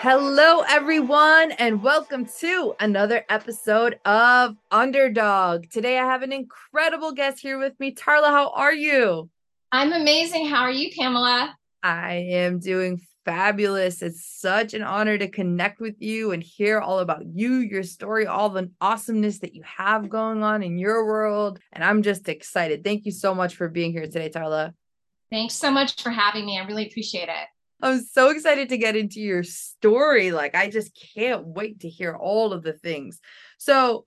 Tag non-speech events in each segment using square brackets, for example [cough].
Hello, everyone, and welcome to another episode of Underdog. Today, I have an incredible guest here with me. Tarla, how are you? I'm amazing. How are you, Pamela? I am doing fabulous. It's such an honor to connect with you and hear all about you, your story, all the awesomeness that you have going on in your world. And I'm just excited. Thank you so much for being here today, Tarla. Thanks so much for having me. I really appreciate it. I'm so excited to get into your story. Like, I just can't wait to hear all of the things. So,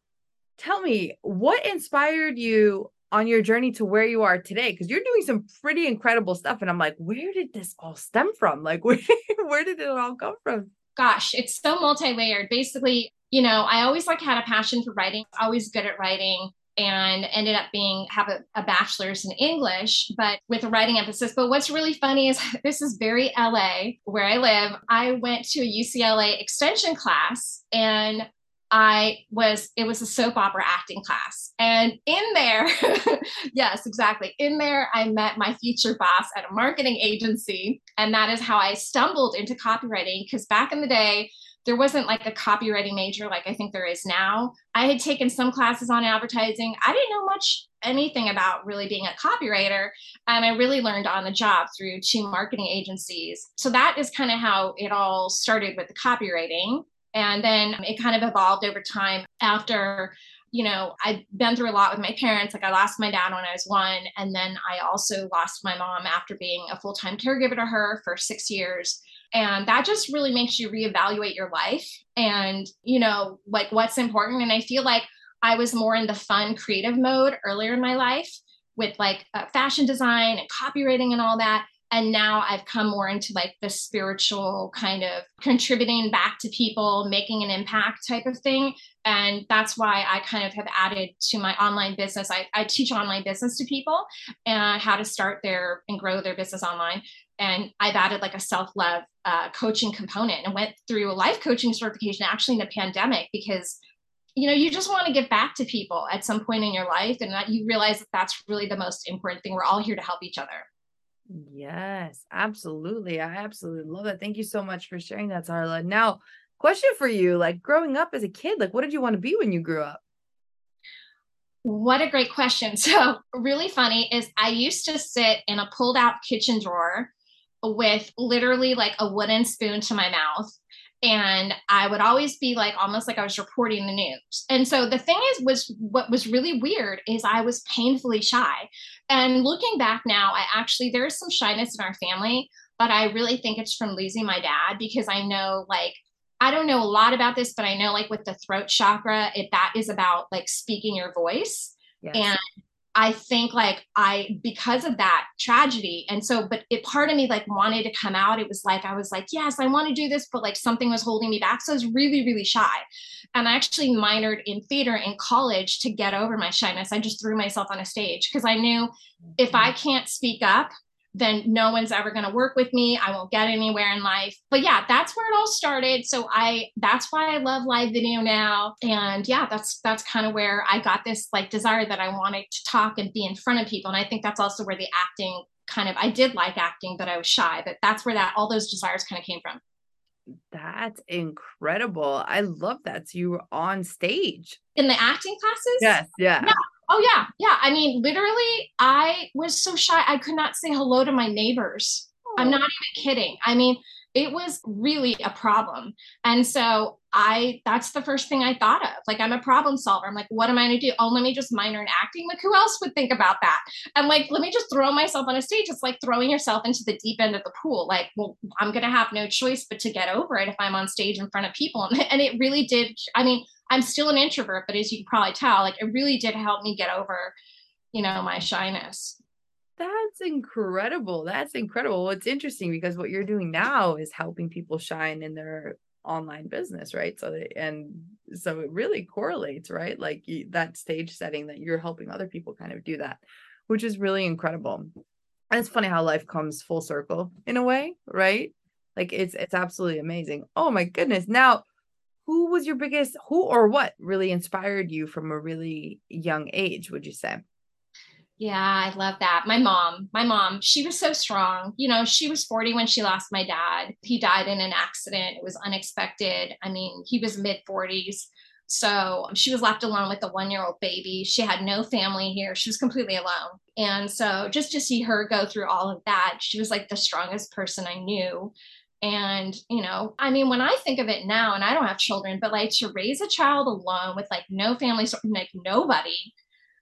tell me, what inspired you on your journey to where you are today? Because you're doing some pretty incredible stuff. And I'm like, where did this all stem from? [laughs] Like, where, where did it all come from? Gosh, it's so multi layered. Basically, you know, I always like had a passion for writing, always good at writing and ended up being have a, a, bachelor's in english but with a writing emphasis. But what's really funny is [laughs] this is very la where i live. I went to a ucla extension class and i was it was a soap opera acting class. And in there [laughs] yes exactly. In there i met my future boss at a marketing agency and that is how i stumbled into copywriting because back in the day there wasn't like a copywriting major like I think there is now. I had taken some classes on advertising. I didn't know much anything about really being a copywriter. And I really learned on the job through two marketing agencies. So that is kind of how it all started with the copywriting. And then it kind of evolved over time after you know, I've been through a lot with my parents. Like I lost my dad when I was one. And then I also lost my mom after being a full time caregiver to her for six years. And that just really makes you reevaluate your life and, you know, like what's important. And I feel like I was more in the fun, creative mode earlier in my life with like uh, fashion design and copywriting and all that. And now I've come more into like the spiritual kind of contributing back to people, making an impact type of thing. And that's why I kind of have added to my online business. I, I teach online business to people and how to start their and grow their business online and I've added like a self love uh, coaching component and went through a life coaching certification actually in the pandemic because you know you just want to give back to people at some point in your life and that you realize that that's really the most important thing. We're all here to help each other. Yes absolutely. I absolutely love that. Thank you so much for sharing that Tarla now question for you like growing up as a kid like what did you want to be when you grew up? What a great question. [laughs] So really funny is i used to sit in a pulled out kitchen drawer with literally like a wooden spoon to my mouth. And i would always be like almost like i was reporting the news. And so the thing is was what was really weird is i was painfully shy. And looking back now i actually there's some shyness in our family but i really think it's from losing my dad because i know like i don't know a lot about this but i know like with the throat chakra it that is about like speaking your voice. Yes. and I think like I because of that tragedy and so but it part of me like wanted to come out. It was like I was like yes I want to do this but like something was holding me back so I was really really shy. And I actually minored in theater in college to get over my shyness. I just threw myself on a stage because I knew if I mm-hmm. can't speak up then no one's ever going to work with me. I won't get anywhere in life. But yeah, that's where it all started. So I that's why I love live video now. And yeah, that's that's kind of where I got this like desire that I wanted to talk and be in front of people. And I think that's also where the acting kind of I did like acting, but I was shy. But that's where that all those desires kind of came from. That's incredible. I love that. So you were on stage in the acting classes? Yes, yeah. yeah. Oh yeah, yeah. I mean, literally, I was so shy. I could not say hello to my neighbors. Oh. I'm not even kidding. I mean, it was really a problem. And so I that's the first thing I thought of. Like I'm a problem solver. I'm like, what am I gonna do? Oh, let me just minor in acting. Like who else would think about that? And like, let me just throw myself on a stage. It's like throwing yourself into the deep end of the pool. Like, well, I'm gonna have no choice but to get over it if I'm on stage in front of people. And, [laughs] and it really did. I mean, I'm still an introvert, but as you can probably tell, like it really did help me get over, you know, my shyness. That's incredible. That's incredible. It's interesting because what you're doing now is helping people shine in their online business, right? So and so it really correlates, right? Like you, that stage setting that you're helping other people kind of do that, which is really incredible. And it's funny how life comes full circle in a way, right? Like it's it's absolutely amazing. Oh my goodness. Now, who was your biggest who or what really inspired you from a really young age, would you say? Yeah, I love that. My mom, my mom, she was so strong. You know, she was 40 when she lost my dad. He died in an accident. It was unexpected. I mean, he was mid 40s. So she was left alone with a one year old baby. She had no family here. She was completely alone. And so just to see her go through all of that, she was like the strongest person I knew. And, you know, I mean, when I think of it now, and I don't have children, but like to raise a child alone with like no family, like nobody,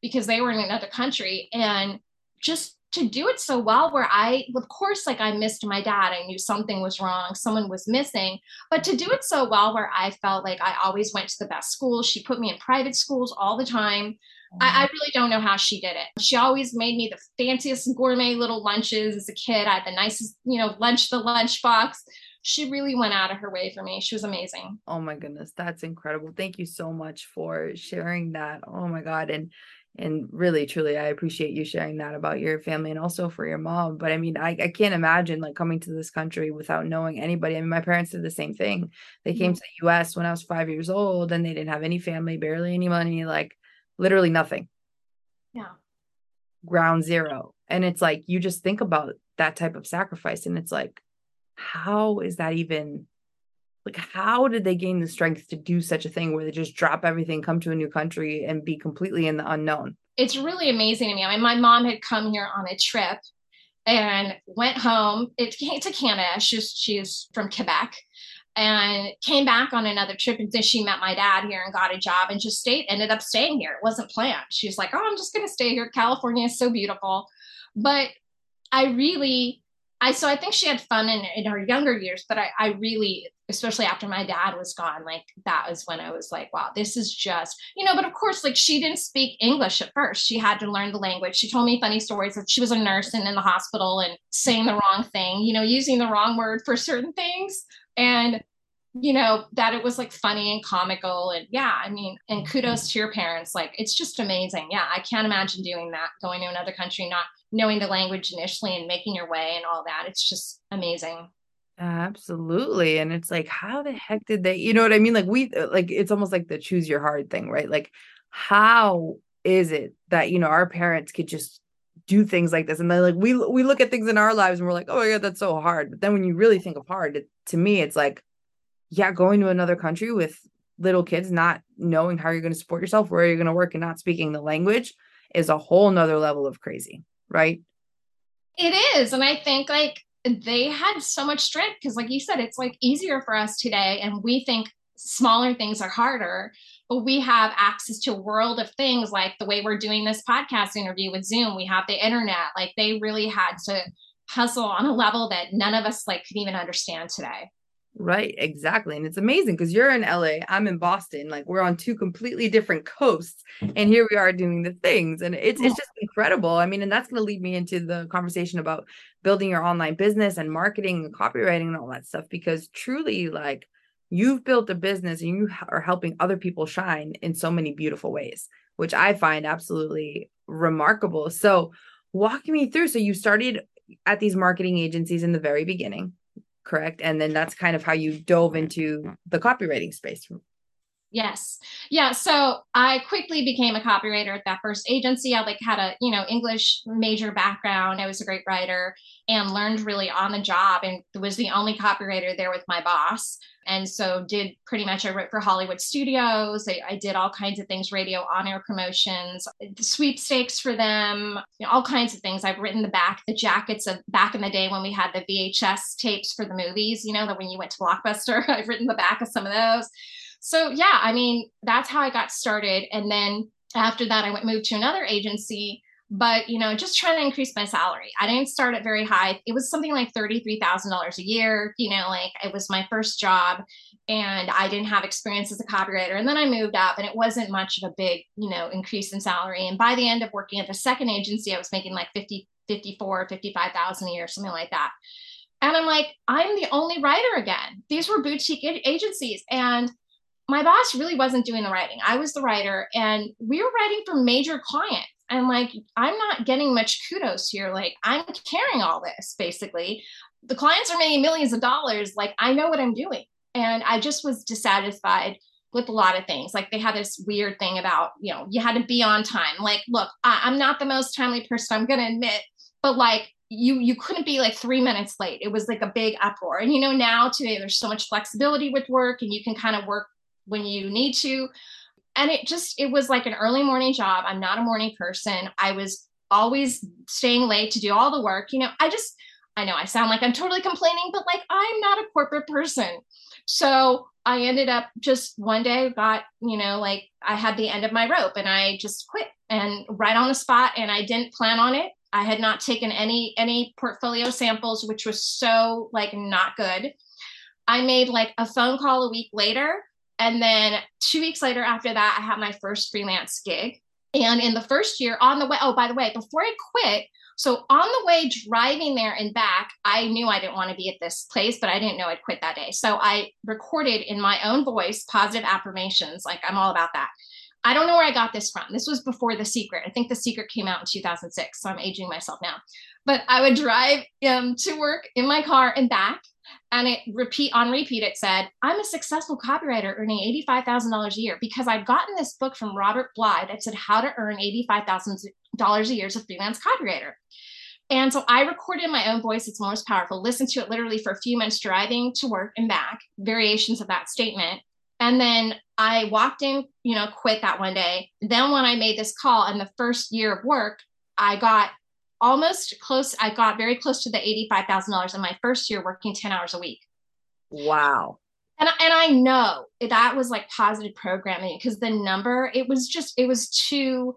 because they were in another country and just to do it so well where i of course like i missed my dad i knew something was wrong someone was missing but to do it so well where i felt like i always went to the best schools she put me in private schools all the time I, I, really don't know how she did it. She always made me the fanciest gourmet little lunches as a kid. I had the nicest, you know, lunch, the lunch box. She really went out of her way for me. She was amazing. Oh my goodness. That's incredible. Thank you so much for sharing that. Oh my God. And and really truly i appreciate you sharing that about your family and also for your mom but i mean I, I can't imagine like coming to this country without knowing anybody. I mean my parents did the same thing. They came mm-hmm. to the us when i was five years old and they didn't have any family barely any money like literally nothing. Yeah. Ground zero. And it's like you just think about that type of sacrifice and it's like how is that even like how did they gain the strength to do such a thing where they just drop everything come to a new country and be completely in the unknown? It's really amazing to me. I mean my mom had come here on a trip and went home. It came to canada. She's she's from quebec and came back on another trip. And then she met my dad here and got a job and just stayed ended up staying here. It wasn't planned. She was like oh i'm just going to stay here. California is so beautiful. But i really I so I think she had fun in, in her younger years, but I, I really, especially after my dad was gone, like that was when I was like, wow, this is just, you know, but of course, like she didn't speak English at first. She had to learn the language. She told me funny stories that she was a nurse and in the hospital and saying the wrong thing, you know, using the wrong word for certain things. And you know that it was like funny and comical and yeah i mean and kudos to your parents like it's just amazing yeah i can't imagine doing that going to another country not knowing the language initially and making your way and all that. It's just amazing. Absolutely. And it's like, how the heck did they, you know what I mean? Like, we, uh, like, it's almost like the choose your hard thing, right? Like, how is it that, you know, our parents could just do things like this? And then, like, we, we look at things in our lives and we're like, oh, yeah, that's so hard. But then when you really think of hard, it, to me, it's like, yeah, going to another country with little kids, not knowing how you're going to support yourself, where you're going to work, and not speaking the language is a whole nother level of crazy right? It is. And I think like they had so much strength because, like you said, it's like easier for us today. And we think smaller things are harder, but we have access to a world of things like the way we're doing this podcast interview with Zoom. We have the internet. Like they really had to hustle on a level that none of us like could even understand today. Right, exactly. And it's amazing because you're in LA, I'm in Boston. Like we're on two completely different coasts and here we are doing the things and it's it's just incredible. I mean, and that's going to lead me into the conversation about building your online business and marketing and copywriting and all that stuff because truly like you've built a business and you are helping other people shine in so many beautiful ways, which I find absolutely remarkable. So, walk me through so you started at these marketing agencies in the very beginning correct? And then that's kind of how you dove into the copywriting space. Yes. Yeah. So I quickly became a copywriter at that first agency. I like had a, you know, English major background. I was a great writer and learned really on the job and was the only copywriter there with my boss and so did pretty much i wrote for hollywood studios i, I did all kinds of things radio on air promotions sweepstakes for them you know, all kinds of things i've written the back the jackets of back in the day when we had the vhs tapes for the movies you know that when you went to blockbuster [laughs] i've written the back of some of those so yeah i mean that's how i got started. And then after that i went moved to another agency but you know just trying to increase my salary. I didn't start it very high. It was something like $33000 a year you know like it was my first job and i didn't have experience as a copywriter. And then i moved up and it wasn't much of a big you know increase in salary. And by the end of working at the second agency i was making like 50 54 55000 a year something like that. And I'm like, I'm the only writer again. These were boutique agencies. And my boss really wasn't doing the writing. I was the writer, and we were writing for major clients. And like, I'm not getting much kudos here. Like, I'm carrying all this basically. The clients are making millions of dollars. Like, I know what I'm doing. And I just was dissatisfied with a lot of things. Like, they had this weird thing about, you know, you had to be on time. Like, look, I- I'm not the most timely person, I'm going to admit, but like, you you couldn't be like three minutes late it was like a big uproar and you know now today there's so much flexibility with work and you can kind of work when you need to and it just it was like an early morning job i'm not a morning person i was always staying late to do all the work you know i just i know i sound like i'm totally complaining but like i'm not a corporate person so i ended up just one day got you know like i had the end of my rope and i just quit and right on the spot and i didn't plan on it I had not taken any any portfolio samples, which was so like not good. I made like a phone call a week later. And then two weeks later after that, I had my first freelance gig. And in the first year, on the way, oh, by the way, before I quit, so on the way driving there and back, I knew I didn't want to be at this place, but I didn't know I'd quit that day. So I recorded in my own voice positive affirmations. Like I'm all about that. I don't know where I got this from. This was before The Secret. I think The Secret came out in 2006, so I'm aging myself now. But I would drive um, to work in my car and back, and it repeat on repeat. It said, "I'm a successful copywriter earning eighty-five thousand dollars a year because I'd gotten this book from Robert Bly that said how to earn eighty-five thousand dollars a year as a freelance copywriter." And so I recorded my own voice. It's most powerful. Listen to it literally for a few minutes driving to work and back, variations of that statement. And then I walked in, you know, quit that one day. Then when I made this call in the first year of work, I got almost close. I got very close to the $85,000 in my first year working 10 hours a week. Wow. And, and I know that was like positive programming because the number, it was just, it was too,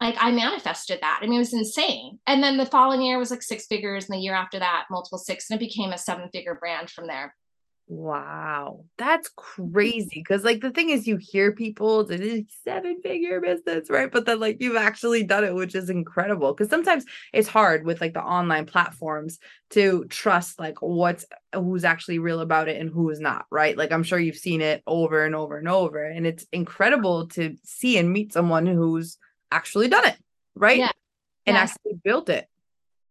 like I manifested that. I mean, it was insane. And then the following year was like six figures. And the year after that, multiple six. And it became a seven figure brand from there. Wow, that's crazy. Because, like, the thing is, you hear people, seven figure business, right? But then, like, you've actually done it, which is incredible. Because sometimes it's hard with like the online platforms to trust, like, what's who's actually real about it and who is not, right? Like, I'm sure you've seen it over and over and over. And it's incredible to see and meet someone who's actually done it, right? Yeah. And yes. actually built it.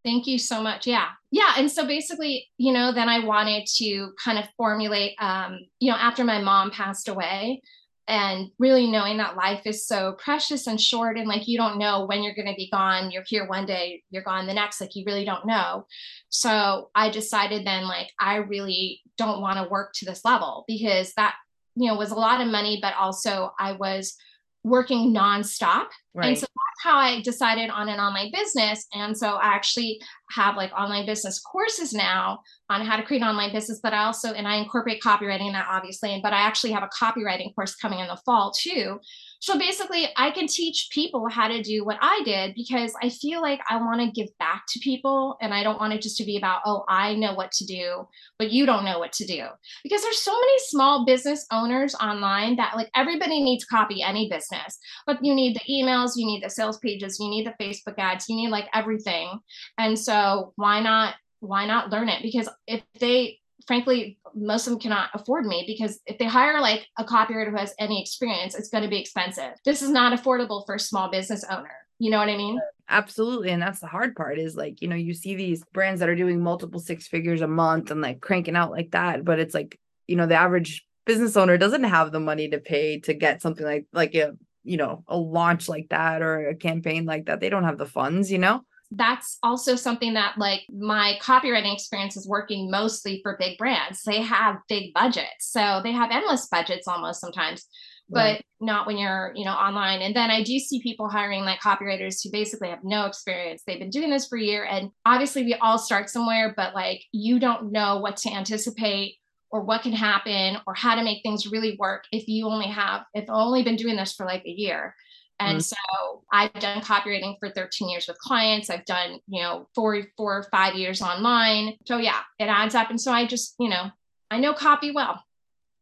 Thank you so much. Yeah. Yeah. And so basically, you know, then I wanted to kind of formulate, um, you know, after my mom passed away and really knowing that life is so precious and short and like you don't know when you're going to be gone. You're here one day, you're gone the next, like you really don't know. So I decided then, like, I really don't want to work to this level because that, you know, was a lot of money, but also I was working nonstop. Right. And so that's how I decided on an online business. And so I actually have like online business courses now on how to create an online business, but I also, and I incorporate copywriting in that obviously, but I actually have a copywriting course coming in the fall too, so basically, I can teach people how to do what I did because I feel like I want to give back to people and I don't want it just to be about, oh, I know what to do, but you don't know what to do. Because there's so many small business owners online that like everybody needs copy any business, but you need the emails, you need the sales pages, you need the Facebook ads, you need like everything. And so why not why not learn it? Because if they frankly, most of them cannot afford me because if they hire like a copywriter who has any experience, it's going to be expensive. This is not affordable for a small business owner. You know what I mean? Absolutely. And that's the hard part is like, you know, you see these brands that are doing multiple six figures a month and like cranking out like that. But it's like, you know, the average business owner doesn't have the money to pay to get something like like a you know a launch like that or a campaign like that they don't have the funds you know that's also something that like my copywriting experience is working mostly for big brands. They have big budgets so they have endless budgets almost sometimes but not when you're you know online. And then i do see people hiring like copywriters who basically have no experience. They've been doing this for a year and obviously we all start somewhere but like you don't know what to anticipate or what can happen or how to make things really work if you only have if only been doing this for like a year and mm-hmm. so I've done copywriting for 13 years with clients. I've done, you know, four, four or five years online. So yeah, it adds up. And so I just, you know, I know copy well.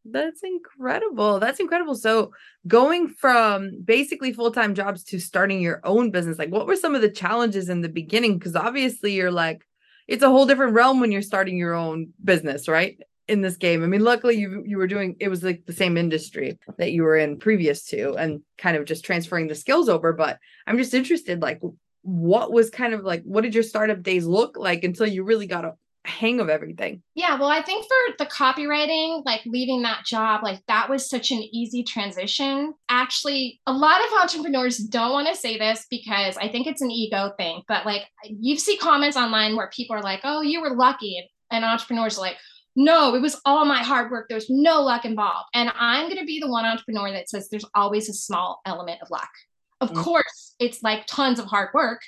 That's incredible. That's incredible. So going from basically full-time jobs to starting your own business, like what were some of the challenges in the beginning? Because obviously you're like, it's a whole different realm when you're starting your own business, right? In this game. I mean, luckily you you were doing it was like the same industry that you were in previous to and kind of just transferring the skills over. But I'm just interested, like what was kind of like what did your startup days look like until you really got a hang of everything? Yeah, well, I think for the copywriting, like leaving that job, like that was such an easy transition. Actually, a lot of entrepreneurs don't want to say this because I think it's an ego thing, but like you see comments online where people are like, oh, you were lucky. And entrepreneurs are like, no, it was all my hard work. There was no luck involved. And I'm going to be the one entrepreneur that says there's always a small element of luck. Of mm-hmm. course, it's like tons of hard work,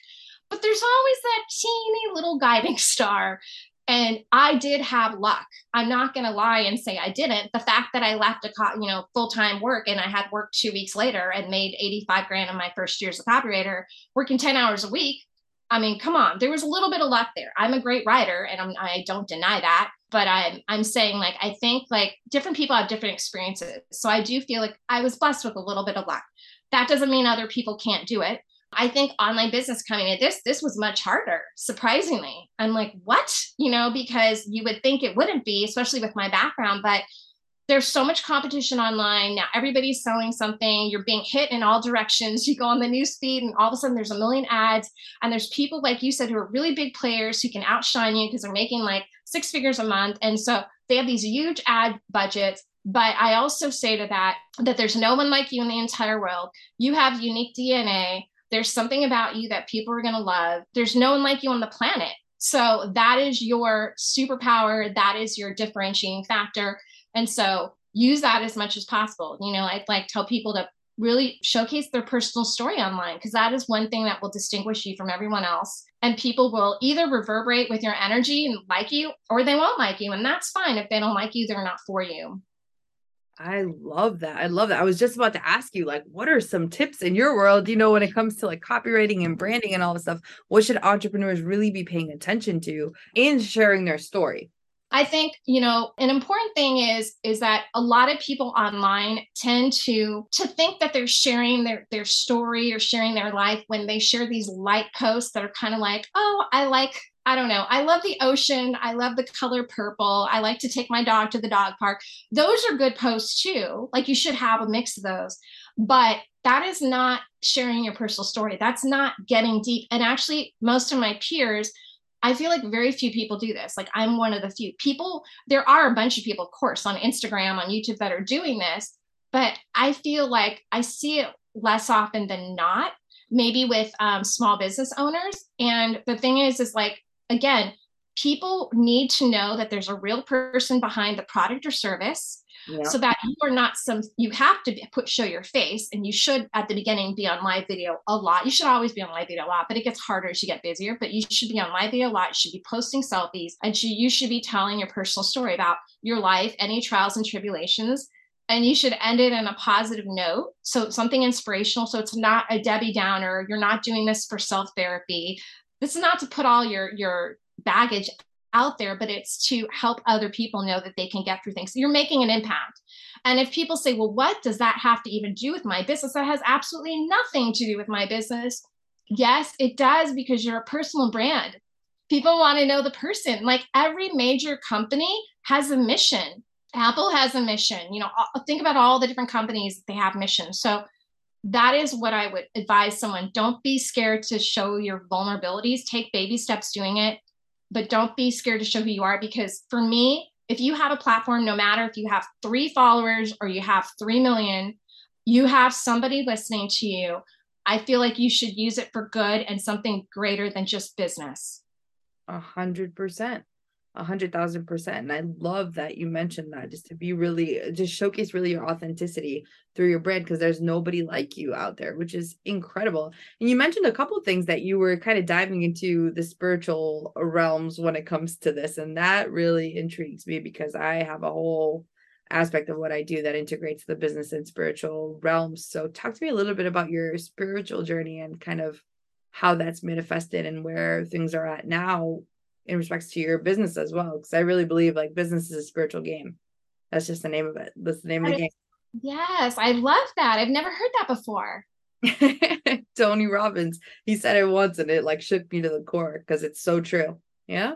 but there's always that teeny little guiding [laughs] star. And I did have luck. I'm not going to lie and say I didn't. The fact that I left a co- you know full time work and I had work two weeks later and made 85 grand in my first year as a copywriter, working 10 hours a week. I mean, come on, there was a little bit of luck there. I'm a great writer, and I'm, I don't deny that. But I'm I'm saying like I think like different people have different experiences. So I do feel like I was blessed with a little bit of luck. That doesn't mean other people can't do it. I think online business coming at this, this was much harder, surprisingly. I'm like, what? You know, because you would think it wouldn't be, especially with my background, but there's so much competition online now everybody's selling something you're being hit in all directions [laughs] you go on the news feed and all of a sudden there's a million ads and there's people like you said who are really big players who can outshine you because they're making like six figures a month and so they have these huge ad budgets but I also say to that that there's no one like you in the entire world. You have unique DNA. There's something about you that people are going to love. There's no one like you on the planet. So that is your superpower. That is your differentiating factor. And so use that as much as possible. You know, I'd like tell people to really showcase their personal story online because that is one thing that will distinguish you from everyone else. And people will either reverberate with your energy and like you, or they won't like you. And that's fine. If they don't like you, they're not for you. I love that. I love that. I was just about to ask you, like, what are some tips in your world, you know, when it comes to like copywriting and branding and all this stuff? What should entrepreneurs really be paying attention to in sharing their story? I think, you know, an important thing is is that a lot of people online tend to to think that they're sharing their their story or sharing their life when they share these light posts that are kind of like, "Oh, I like I don't know. I love the ocean. I love the color purple. I like to take my dog to the dog park. Those are good posts too. Like you should have a mix of those. But that is not sharing your personal story. That's not getting deep. And actually, most of my peers, I feel like very few people do this. Like I'm one of the few people. There are a bunch of people, of course, on Instagram, on YouTube that are doing this. But I feel like I see it less often than not maybe with um, small business owners and the thing is is like again, people need to know that there's a real person behind the product or service so that you are not some you have to put show your face and you should at the beginning be on live video a lot. You should always be on live video a lot but it gets harder as you get busier but you should be on live video a lot. You should be posting selfies and you should be telling your personal story about your life any trials and tribulations and you should end it in a positive note. So something inspirational. So it's not a debbie downer you're not doing this for self therapy this is not to put all your your baggage out there but it's to help other people know that they can get through things. So you're making an impact. And if people say well what does that have to even do with my business? That has absolutely nothing to do with my business. Yes it does because you're a personal brand. People want to know the person. Like every major company has a mission. Apple has a mission. You know think about all the different companies they have missions. So that is what I would advise someone. Don't be scared to show your vulnerabilities. Take baby steps doing it, but don't be scared to show who you are because for me, if you have a platform, no matter if you have three followers or you have 3 million, you have somebody listening to you. I feel like you should use it for good and something greater than just business. A hundred percent a hundred thousand percent. And I love that you mentioned that just to be really uh, just showcase really your authenticity through your brand because there's nobody like you out there, which is incredible. And you mentioned a couple things that you were kind of diving into the spiritual realms when it comes to this. And that really intrigues me because I have a whole aspect of what I do that integrates the business and spiritual realms. So talk to me a little bit about your spiritual journey and kind of how that's manifested and where things are at now in respects to your business as well because i really believe like business is a spiritual game. That's just the name of it. That's the name of the game. Yes i love that. I've never heard that before. [laughs] Tony robbins he said it once and it like shook me to the core because it's so true. Yeah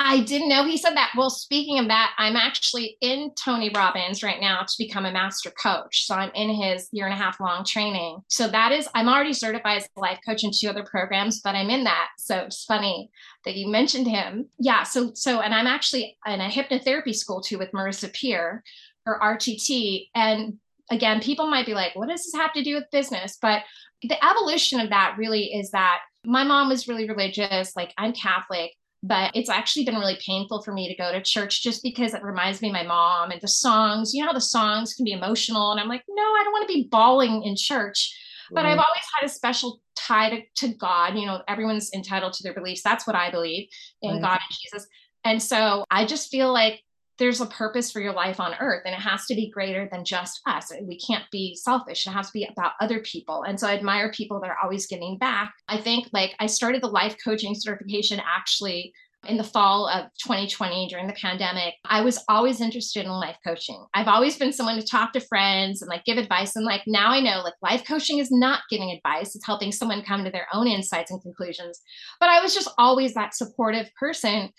I didn't know he said that. Well, speaking of that, I'm actually in Tony Robbins right now to become a master coach. So I'm in his year and a half long training. So that is, I'm already certified as a life coach in two other programs, but I'm in that. So it's funny that you mentioned him. Yeah. So, so, and I'm actually in a hypnotherapy school too with Marissa Peer or RTT. And again, people might be like, what does this have to do with business? But the evolution of that really is that my mom was really religious, like I'm Catholic but it's actually been really painful for me to go to church just because it reminds me of my mom and the songs. You know how the songs can be emotional and i'm like no i don't want to be bawling in church. But i've always had a special tie to, to god you know everyone's entitled to their beliefs. That's what i believe in god and jesus. And so i just feel like there's a purpose for your life on earth and it has to be greater than just us. We can't be selfish. It has to be about other people. And so I admire people that are always giving back. I think like I started the life coaching certification actually in the fall of 2020 during the pandemic. I was always interested in life coaching. I've always been someone to talk to friends and like give advice. And like now I know like life coaching is not giving advice, it's helping someone come to their own insights and conclusions. But I was just always that supportive person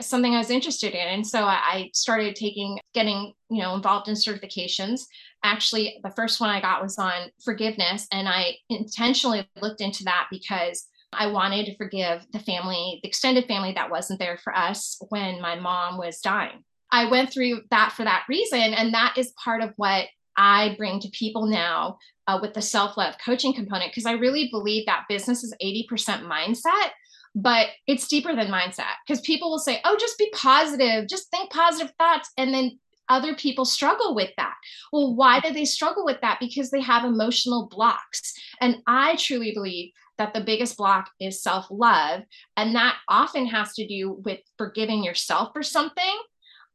something I was interested in. And so I started taking, getting, you know, involved in certifications. Actually, the first one I got was on forgiveness. And I intentionally looked into that because I wanted to forgive the family, the extended family that wasn't there for us when my mom was dying. I went through that for that reason. And that is part of what I bring to people now uh, with the self love coaching component, because I really believe that business is 80% mindset but it's deeper than mindset because people will say, oh, just be positive, just think positive thoughts. And then other people struggle with that. Well, why do they struggle with that? Because they have emotional blocks. And I truly believe that the biggest block is self love. And that often has to do with forgiving yourself for something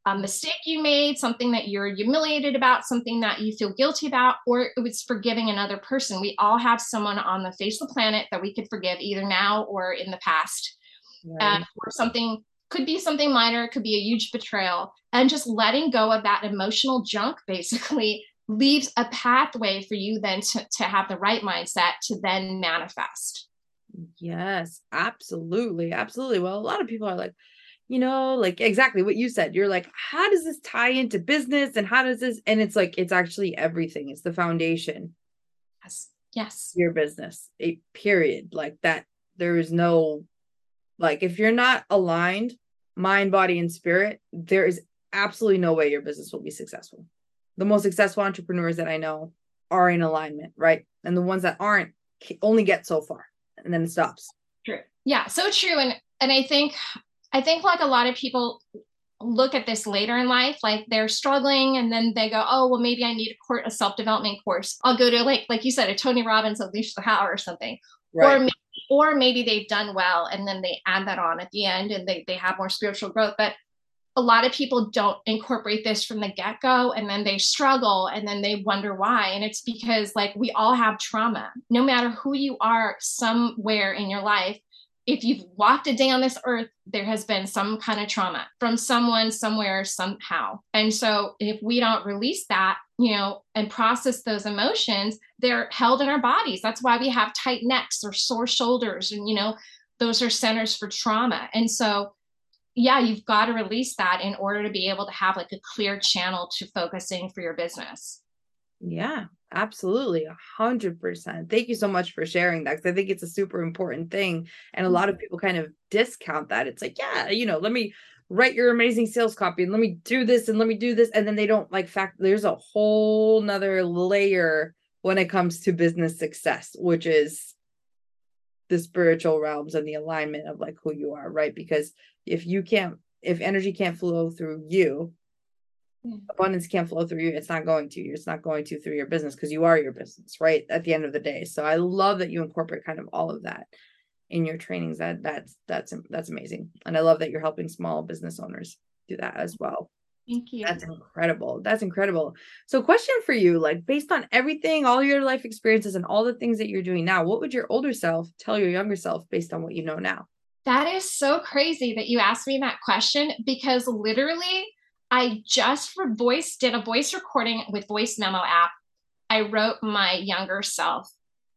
a mistake you made, something that you're humiliated about, something that you feel guilty about, or it was forgiving another person. We all have someone on the face of the planet that we could forgive either now or in the past. Right. And or something could be something minor, it could be a huge betrayal. And just letting go of that emotional junk [laughs] basically leaves a pathway for you then to, to have the right mindset to then manifest. Yes, absolutely. Absolutely. Well, a lot of people are like, you know, like exactly what you said. You're like, how does this tie into business and how does this? And it's like, it's actually everything, it's the foundation. Yes. Yes. Your business, a period. Like that, there is no, like, if you're not aligned, mind, body, and spirit, there is absolutely no way your business will be successful. The most successful entrepreneurs that I know are in alignment, right? And the ones that aren't only get so far and then it stops. True. Yeah, so true. And and I think I think like a lot of people look at this later in life, like they're struggling and then they go, oh, well, maybe I need a, court, a self-development course. I'll go to like, like you said, a Tony Robbins the Power or something. Right. Or maybe, or maybe they've done well and then they add that on at the end and they, they have more spiritual growth. But a lot of people don't incorporate this from the get-go and then they struggle and then they wonder why and it's because like we all have trauma no matter who you are somewhere in your life if you've walked a day on this earth, there has been some kind of trauma from someone, somewhere, somehow. And so if we don't release that, you know, and process those emotions, they're held in our bodies. That's why we have tight necks or sore shoulders. And, you know, those are centers for trauma. And so, yeah, you've got to release that in order to be able to have like a clear channel to focusing for your business. Yeah, absolutely. A hundred percent. Thank you so much for sharing that. Cause I think it's a super important thing. And a lot of mm-hmm. people kind of discount that. It's like, yeah, you know, let me write your amazing sales copy and let me do this and let me do this. And then they don't like fact there's a whole nother layer when it comes to business success, which is the spiritual realms and the alignment of like who you are, right? Because if you can't if energy can't flow through you, Mm. abundance can't flow through you. It's not going to you. It's not going to through your business because you are your business right at the end of the day. So i love that you incorporate kind of all of that in your trainings. That that's that's that's amazing. And i love that you're helping small business owners do that as well. Thank you. That's incredible. That's incredible. So question for you like based on everything all your life experiences and all the things that you're doing now what would your older self tell your younger self based on what you know now? That is so crazy that you asked me that question because literally I just for voice did a voice recording with voice memo app. I wrote my younger self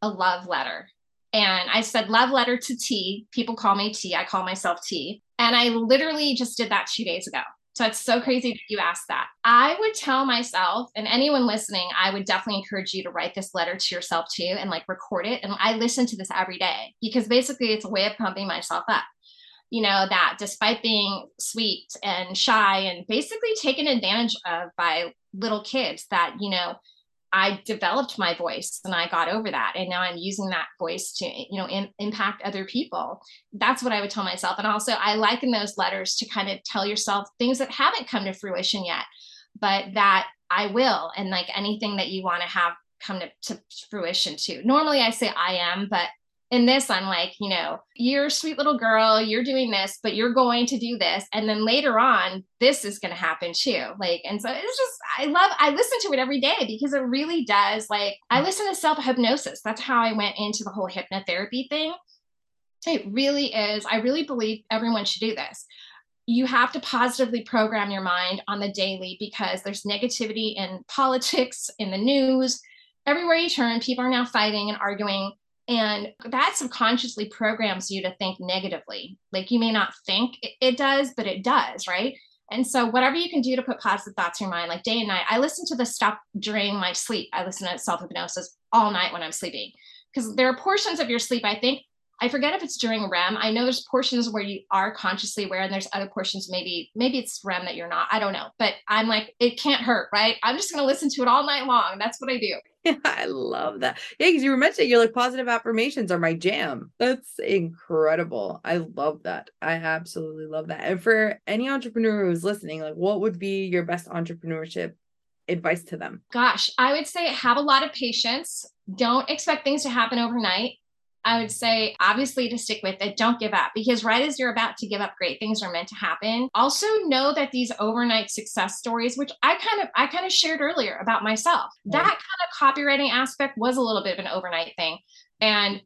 a love letter. And I said love letter to T. People call me T. I call myself T. And I literally just did that two days ago. So it's so crazy that you asked that. I would tell myself and anyone listening, I would definitely encourage you to write this letter to yourself too and like record it. And I listen to this every day because basically it's a way of pumping myself up. You know, that despite being sweet and shy and basically taken advantage of by little kids, that, you know, I developed my voice and I got over that. And now I'm using that voice to, you know, in, impact other people. That's what I would tell myself. And also, I liken those letters to kind of tell yourself things that haven't come to fruition yet, but that I will. And like anything that you want to have come to, to fruition too. Normally, I say I am, but in this i'm like you know you're a sweet little girl you're doing this but you're going to do this and then later on this is going to happen too. Like and so it's just i love i listen to it every day because it really does like i listen to self hypnosis that's how i went into the whole hypnotherapy thing. It really is i really believe everyone should do this. You have to positively program your mind on the daily because there's negativity in politics in the news. Everywhere you turn people are now fighting and arguing and that subconsciously programs you to think negatively. Like you may not think it, does, but it does, right? And so, whatever you can do to put positive thoughts in your mind, like day and night, I listen to this stuff during my sleep. I listen to self hypnosis all night when I'm sleeping because there are portions of your sleep, I think. I forget if it's during REM. I know there's portions where you are consciously aware, and there's other portions maybe maybe it's REM that you're not. I don't know, but I'm like it can't hurt, right? I'm just gonna listen to it all night long. That's what I do. [laughs] Yeah, I love that. Yeah, because you were mentioning you're like positive affirmations are my jam. That's incredible. I love that. I absolutely love that. And for any entrepreneur who's listening, like what would be your best entrepreneurship advice to them? Gosh, I would say have a lot of patience. Don't expect things to happen overnight. I would say, obviously, to stick with it, don't give up because right as you're about to give up, great things are meant to happen. Also, know that these overnight success stories, which I kind of I kind of shared earlier about myself, that kind of copywriting aspect was a little bit of an overnight thing, and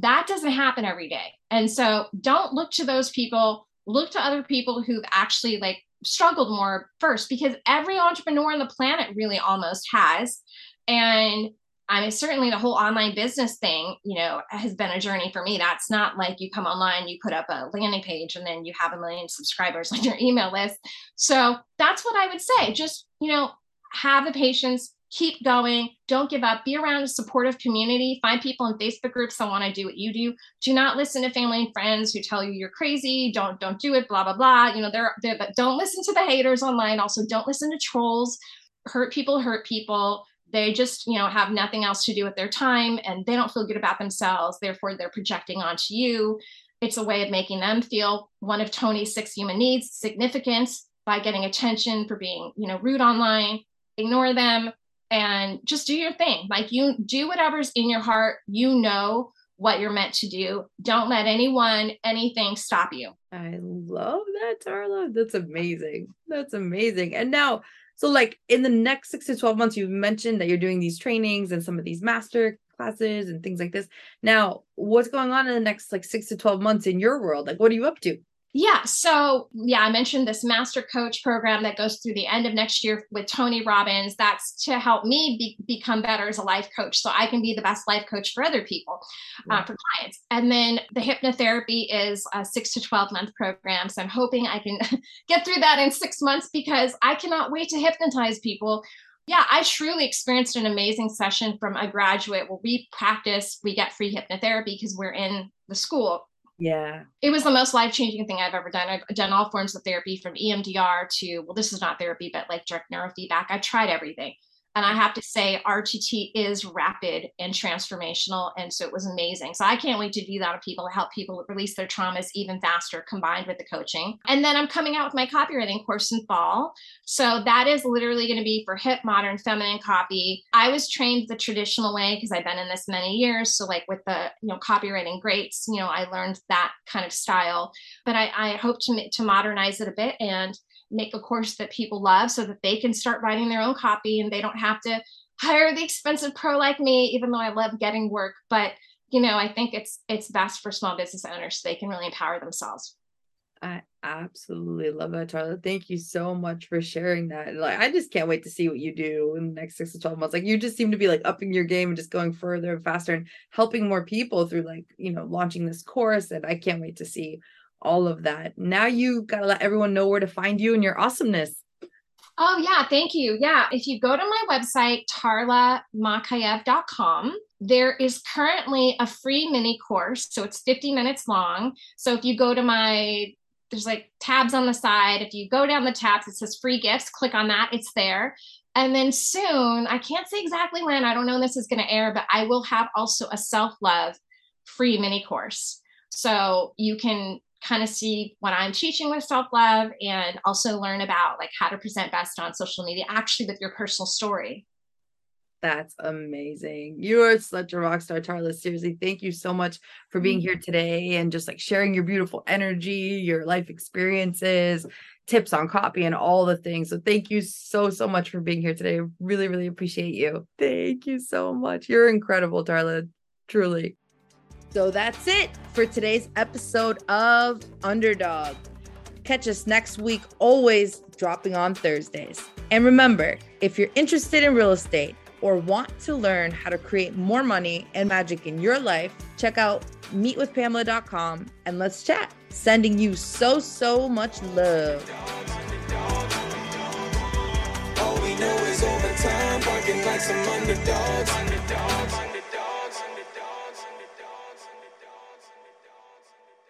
that doesn't happen every day. And so, don't look to those people. Look to other people who've actually like struggled more first because every entrepreneur on the planet really almost has. And I mean, certainly the whole online business thing, you know, has been a journey for me. That's not like you come online, you put up a landing page, and then you have a million subscribers on [laughs] your email list. So that's what I would say. Just, you know, have the patience, keep going, don't give up, be around a supportive community, find people in Facebook groups that want to do what you do. Do not listen to family and friends who tell you you're crazy, don't don't do it, blah blah blah. You know, they're, they're don't listen to the haters online. Also, don't listen to trolls. Hurt people hurt people they just you know have nothing else to do with their time and they don't feel good about themselves therefore they're projecting onto you. It's a way of making them feel one of tony's six human needs significance by getting attention for being you know rude online ignore them and just do your thing. Like you do whatever's in your heart. You know what you're meant to do. Don't let anyone anything stop you. I love that tarla that's amazing. That's amazing. And now so, like in the next six to 12 months, you've mentioned that you're doing these trainings and some of these master classes and things like this. Now, what's going on in the next like six to 12 months in your world? Like, what are you up to? Yeah. So, yeah, I mentioned this master coach program that goes through the end of next year with Tony Robbins. That's to help me be, become better as a life coach so I can be the best life coach for other people, yeah. uh, for clients. And then the hypnotherapy is a six to 12 month program. So, I'm hoping I can [laughs] get through that in six months because I cannot wait to hypnotize people yeah, I truly experienced an amazing session from a graduate where we practice, we get free hypnotherapy because we're in the school yeah. It was the most life changing thing I've ever done. I've done all forms of therapy from EMDR to, well, this is not therapy, but like direct neurofeedback. I've tried everything. And I have to say, RTT is rapid and transformational. And so it was amazing. So I can't wait to do that with people, to help people release their traumas even faster combined with the coaching. And then I'm coming out with my copywriting course in fall. So that is literally going to be for hip, modern, feminine copy. I was trained the traditional way because I've been in this many years. So, like with the, you know, copywriting greats, you know, I learned that kind of style. But I, I hope to, to modernize it a bit and make a course that people love so that they can start writing their own copy and they don't have to hire the expensive pro like me even though i love getting work but you know i think it's it's best for small business owners so they can really empower themselves I absolutely love that, Charlotte. Thank you so much for sharing that. Like, I just can't wait to see what you do in the next six to 12 months. Like, you just seem to be like upping your game and just going further and faster and helping more people through, like, you know, launching this course. And I can't wait to see all of that. Now you got to let everyone know where to find you and your awesomeness. Oh, yeah. Thank you. Yeah. If you go to my website, tarlamakaeff.com, there is currently a free mini course. So it's 50 minutes long. So if you go to my, there's like tabs on the side. If you go down the tabs, it says free gifts, click on that, it's there. And then soon, I can't say exactly when, I don't know when this is going to air, but I will have also a self love free mini course. So you can kind of see what I'm teaching with self love and also learn about like how to present best on social media, actually with your personal story. That's amazing. You are such a rock star, Tarla. Seriously, thank you so much for being mm-hmm. here today and just like sharing your beautiful energy, your life experiences, tips on copy, and all the things. So, thank you so, so much for being here today. Really, really appreciate you. Thank you so much. You're incredible, Tarla. Truly. So that's it for today's episode of Underdog. Catch us next week, always dropping on Thursdays. And remember, if you're interested in real estate or want to learn how to create more money and magic in your life, check out meetwithpamela.com and let's chat. Sending you so, so much love.